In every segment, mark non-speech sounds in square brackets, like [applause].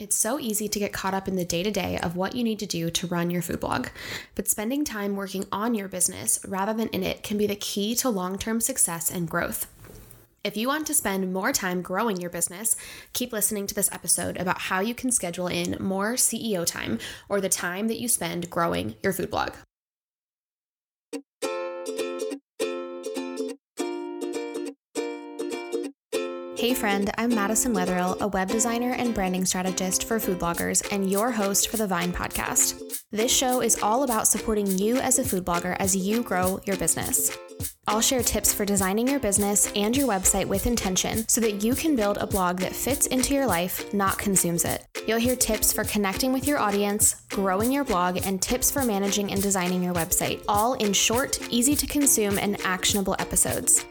It's so easy to get caught up in the day to day of what you need to do to run your food blog, but spending time working on your business rather than in it can be the key to long term success and growth. If you want to spend more time growing your business, keep listening to this episode about how you can schedule in more CEO time or the time that you spend growing your food blog. Hey friend, I'm Madison Wetherill, a web designer and branding strategist for food bloggers and your host for the Vine podcast. This show is all about supporting you as a food blogger as you grow your business. I'll share tips for designing your business and your website with intention so that you can build a blog that fits into your life, not consumes it. You'll hear tips for connecting with your audience, growing your blog, and tips for managing and designing your website, all in short, easy to consume, and actionable episodes.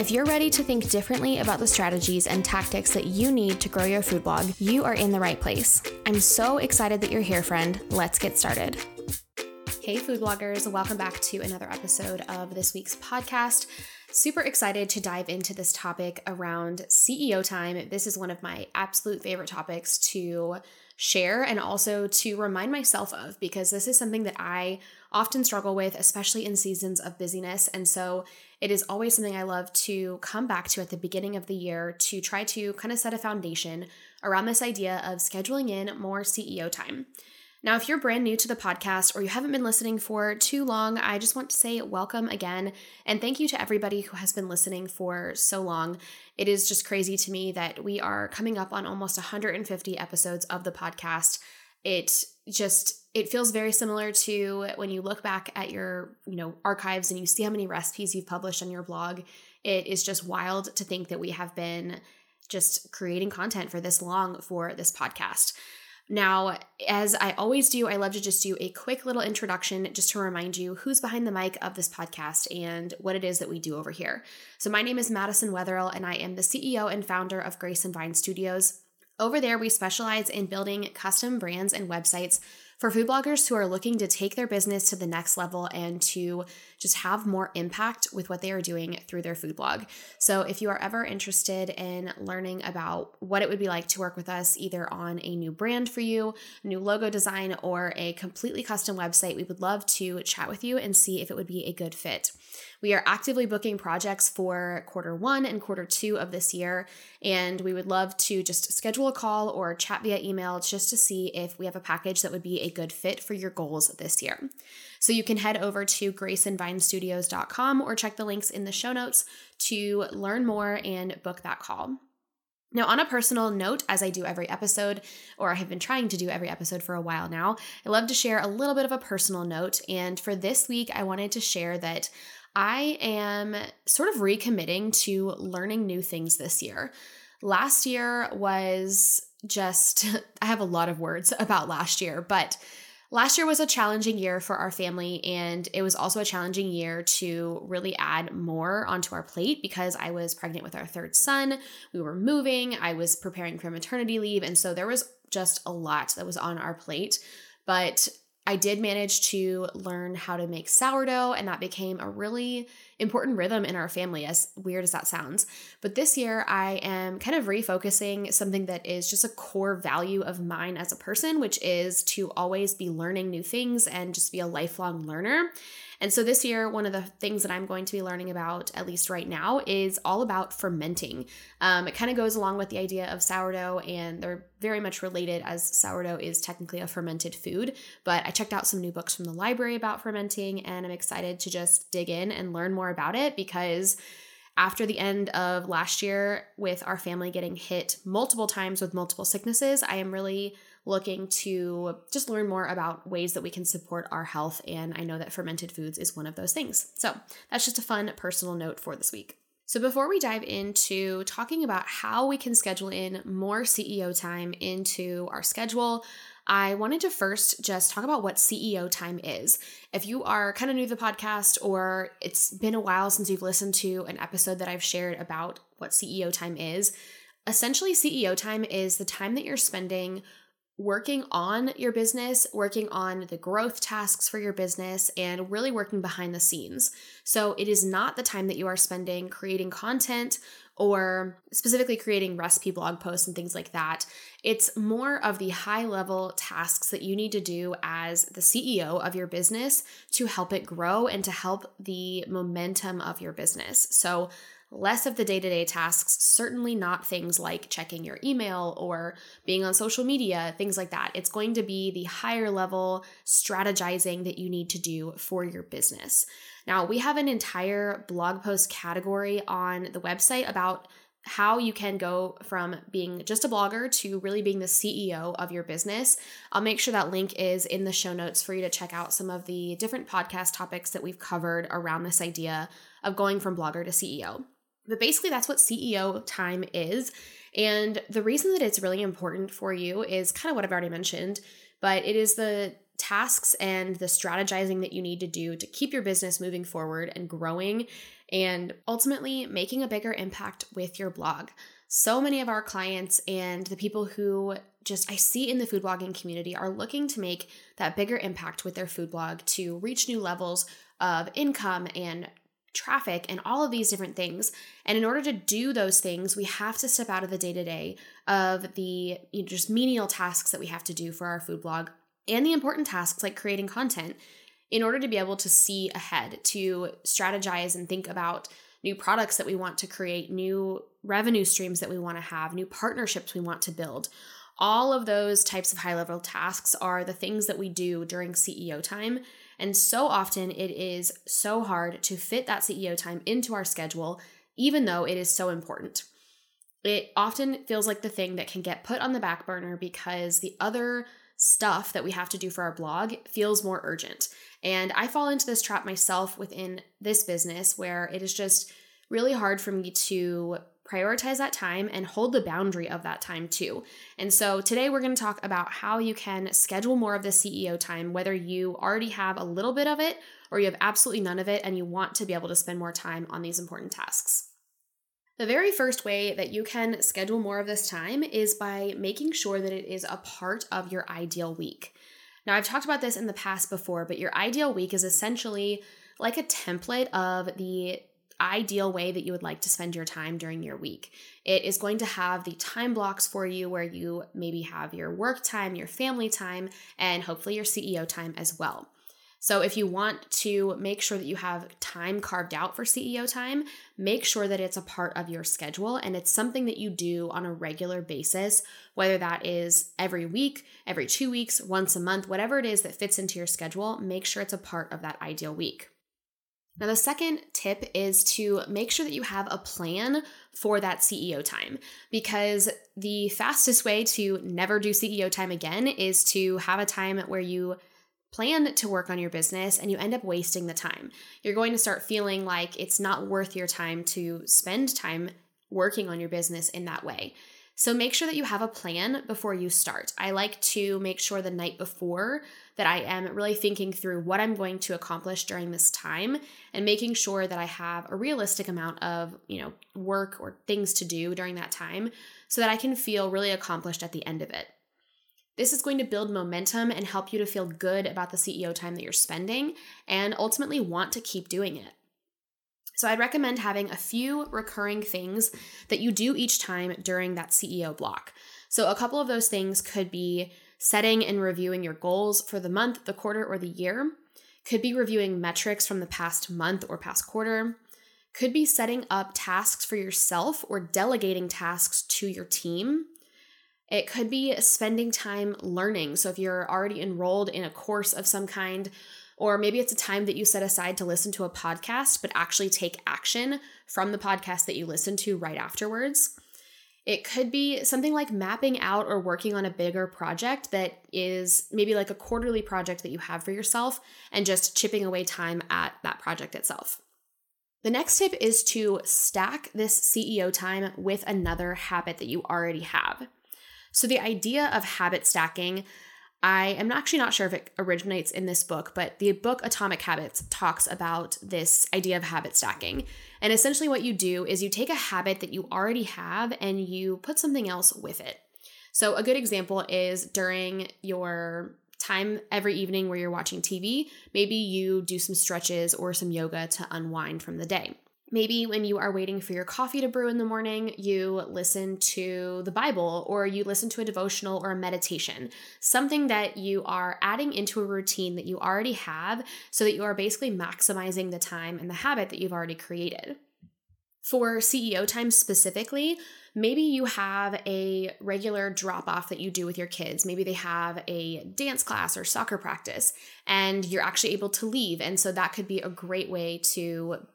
If you're ready to think differently about the strategies and tactics that you need to grow your food blog, you are in the right place. I'm so excited that you're here, friend. Let's get started. Hey, food bloggers, welcome back to another episode of this week's podcast. Super excited to dive into this topic around CEO time. This is one of my absolute favorite topics to share and also to remind myself of because this is something that I often struggle with, especially in seasons of busyness. And so it is always something I love to come back to at the beginning of the year to try to kind of set a foundation around this idea of scheduling in more CEO time. Now, if you're brand new to the podcast or you haven't been listening for too long, I just want to say welcome again. And thank you to everybody who has been listening for so long. It is just crazy to me that we are coming up on almost 150 episodes of the podcast. It just it feels very similar to when you look back at your you know archives and you see how many recipes you've published on your blog. It is just wild to think that we have been just creating content for this long for this podcast. Now as i always do i love to just do a quick little introduction just to remind you who's behind the mic of this podcast and what it is that we do over here. So my name is madison wetherill and i am the ceo and founder of grace and vine studios over there, we specialize in building custom brands and websites for food bloggers who are looking to take their business to the next level and to just have more impact with what they are doing through their food blog. So, if you are ever interested in learning about what it would be like to work with us, either on a new brand for you, a new logo design, or a completely custom website, we would love to chat with you and see if it would be a good fit. We are actively booking projects for quarter one and quarter two of this year, and we would love to just schedule a call or chat via email just to see if we have a package that would be a good fit for your goals this year. So you can head over to graceandvinestudios.com or check the links in the show notes to learn more and book that call. Now, on a personal note, as I do every episode, or I have been trying to do every episode for a while now, I love to share a little bit of a personal note. And for this week, I wanted to share that I am sort of recommitting to learning new things this year. Last year was just, [laughs] I have a lot of words about last year, but last year was a challenging year for our family. And it was also a challenging year to really add more onto our plate because I was pregnant with our third son. We were moving, I was preparing for maternity leave. And so there was just a lot that was on our plate. But I did manage to learn how to make sourdough, and that became a really important rhythm in our family, as weird as that sounds. But this year, I am kind of refocusing something that is just a core value of mine as a person, which is to always be learning new things and just be a lifelong learner. And so this year, one of the things that I'm going to be learning about, at least right now, is all about fermenting. Um, it kind of goes along with the idea of sourdough, and they're very much related as sourdough is technically a fermented food. But I checked out some new books from the library about fermenting, and I'm excited to just dig in and learn more about it because after the end of last year, with our family getting hit multiple times with multiple sicknesses, I am really looking to just learn more about ways that we can support our health. And I know that fermented foods is one of those things. So that's just a fun personal note for this week. So, before we dive into talking about how we can schedule in more CEO time into our schedule, I wanted to first just talk about what CEO time is. If you are kind of new to the podcast or it's been a while since you've listened to an episode that I've shared about what CEO time is, essentially, CEO time is the time that you're spending working on your business, working on the growth tasks for your business, and really working behind the scenes. So it is not the time that you are spending creating content or specifically creating recipe blog posts and things like that. It's more of the high level tasks that you need to do as the CEO of your business to help it grow and to help the momentum of your business. So, less of the day to day tasks, certainly not things like checking your email or being on social media, things like that. It's going to be the higher level strategizing that you need to do for your business. Now, we have an entire blog post category on the website about how you can go from being just a blogger to really being the CEO of your business. I'll make sure that link is in the show notes for you to check out some of the different podcast topics that we've covered around this idea of going from blogger to CEO. But basically, that's what CEO time is. And the reason that it's really important for you is kind of what I've already mentioned, but it is the tasks and the strategizing that you need to do to keep your business moving forward and growing and ultimately making a bigger impact with your blog. So many of our clients and the people who just I see in the food blogging community are looking to make that bigger impact with their food blog to reach new levels of income and traffic and all of these different things. And in order to do those things, we have to step out of the day to day of the you know, just menial tasks that we have to do for our food blog and the important tasks like creating content in order to be able to see ahead, to strategize and think about new products that we want to create, new revenue streams that we want to have, new partnerships we want to build. All of those types of high level tasks are the things that we do during CEO time. And so often it is so hard to fit that CEO time into our schedule, even though it is so important. It often feels like the thing that can get put on the back burner because the other stuff that we have to do for our blog feels more urgent. And I fall into this trap myself within this business where it is just really hard for me to prioritize that time and hold the boundary of that time too. And so today we're going to talk about how you can schedule more of the CEO time, whether you already have a little bit of it or you have absolutely none of it and you want to be able to spend more time on these important tasks. The very first way that you can schedule more of this time is by making sure that it is a part of your ideal week. Now, I've talked about this in the past before, but your ideal week is essentially like a template of the ideal way that you would like to spend your time during your week. It is going to have the time blocks for you where you maybe have your work time, your family time, and hopefully your CEO time as well. So, if you want to make sure that you have time carved out for CEO time, make sure that it's a part of your schedule and it's something that you do on a regular basis, whether that is every week, every two weeks, once a month, whatever it is that fits into your schedule, make sure it's a part of that ideal week. Now, the second tip is to make sure that you have a plan for that CEO time because the fastest way to never do CEO time again is to have a time where you plan to work on your business and you end up wasting the time. You're going to start feeling like it's not worth your time to spend time working on your business in that way. So make sure that you have a plan before you start. I like to make sure the night before that I am really thinking through what I'm going to accomplish during this time and making sure that I have a realistic amount of, you know, work or things to do during that time so that I can feel really accomplished at the end of it. This is going to build momentum and help you to feel good about the CEO time that you're spending and ultimately want to keep doing it. So, I'd recommend having a few recurring things that you do each time during that CEO block. So, a couple of those things could be setting and reviewing your goals for the month, the quarter, or the year, could be reviewing metrics from the past month or past quarter, could be setting up tasks for yourself or delegating tasks to your team. It could be spending time learning. So, if you're already enrolled in a course of some kind, or maybe it's a time that you set aside to listen to a podcast, but actually take action from the podcast that you listen to right afterwards. It could be something like mapping out or working on a bigger project that is maybe like a quarterly project that you have for yourself and just chipping away time at that project itself. The next tip is to stack this CEO time with another habit that you already have. So, the idea of habit stacking, I am actually not sure if it originates in this book, but the book Atomic Habits talks about this idea of habit stacking. And essentially, what you do is you take a habit that you already have and you put something else with it. So, a good example is during your time every evening where you're watching TV, maybe you do some stretches or some yoga to unwind from the day. Maybe when you are waiting for your coffee to brew in the morning, you listen to the Bible or you listen to a devotional or a meditation, something that you are adding into a routine that you already have so that you are basically maximizing the time and the habit that you've already created. For CEO time specifically, maybe you have a regular drop off that you do with your kids. Maybe they have a dance class or soccer practice and you're actually able to leave. And so that could be a great way to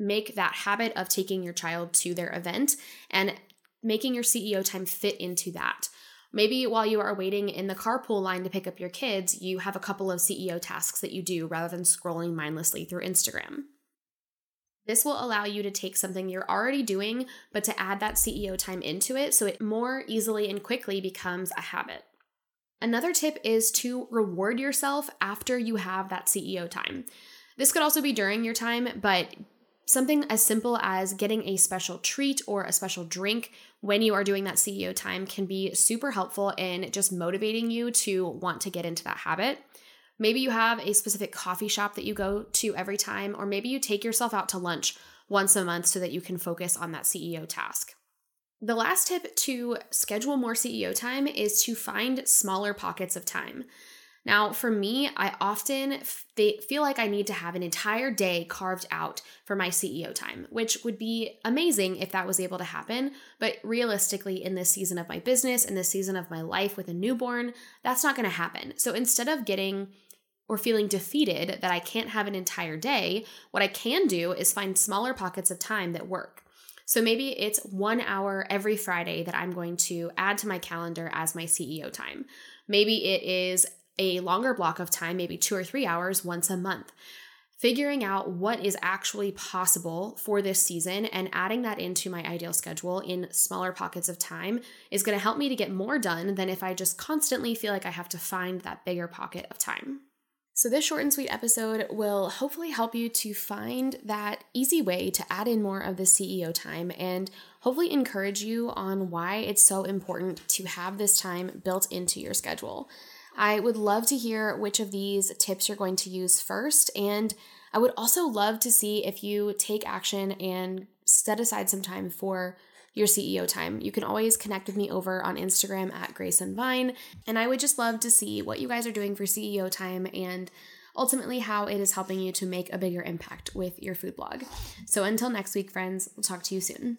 make that habit of taking your child to their event and making your CEO time fit into that. Maybe while you are waiting in the carpool line to pick up your kids, you have a couple of CEO tasks that you do rather than scrolling mindlessly through Instagram. This will allow you to take something you're already doing, but to add that CEO time into it so it more easily and quickly becomes a habit. Another tip is to reward yourself after you have that CEO time. This could also be during your time, but something as simple as getting a special treat or a special drink when you are doing that CEO time can be super helpful in just motivating you to want to get into that habit. Maybe you have a specific coffee shop that you go to every time, or maybe you take yourself out to lunch once a month so that you can focus on that CEO task. The last tip to schedule more CEO time is to find smaller pockets of time. Now, for me, I often feel like I need to have an entire day carved out for my CEO time, which would be amazing if that was able to happen. But realistically, in this season of my business, in this season of my life with a newborn, that's not going to happen. So instead of getting or feeling defeated that I can't have an entire day, what I can do is find smaller pockets of time that work. So maybe it's one hour every Friday that I'm going to add to my calendar as my CEO time. Maybe it is a longer block of time, maybe two or three hours once a month. Figuring out what is actually possible for this season and adding that into my ideal schedule in smaller pockets of time is going to help me to get more done than if I just constantly feel like I have to find that bigger pocket of time. So, this short and sweet episode will hopefully help you to find that easy way to add in more of the CEO time and hopefully encourage you on why it's so important to have this time built into your schedule. I would love to hear which of these tips you're going to use first. And I would also love to see if you take action and set aside some time for your CEO time. You can always connect with me over on Instagram at Grace and Vine. And I would just love to see what you guys are doing for CEO time and ultimately how it is helping you to make a bigger impact with your food blog. So until next week, friends, we'll talk to you soon.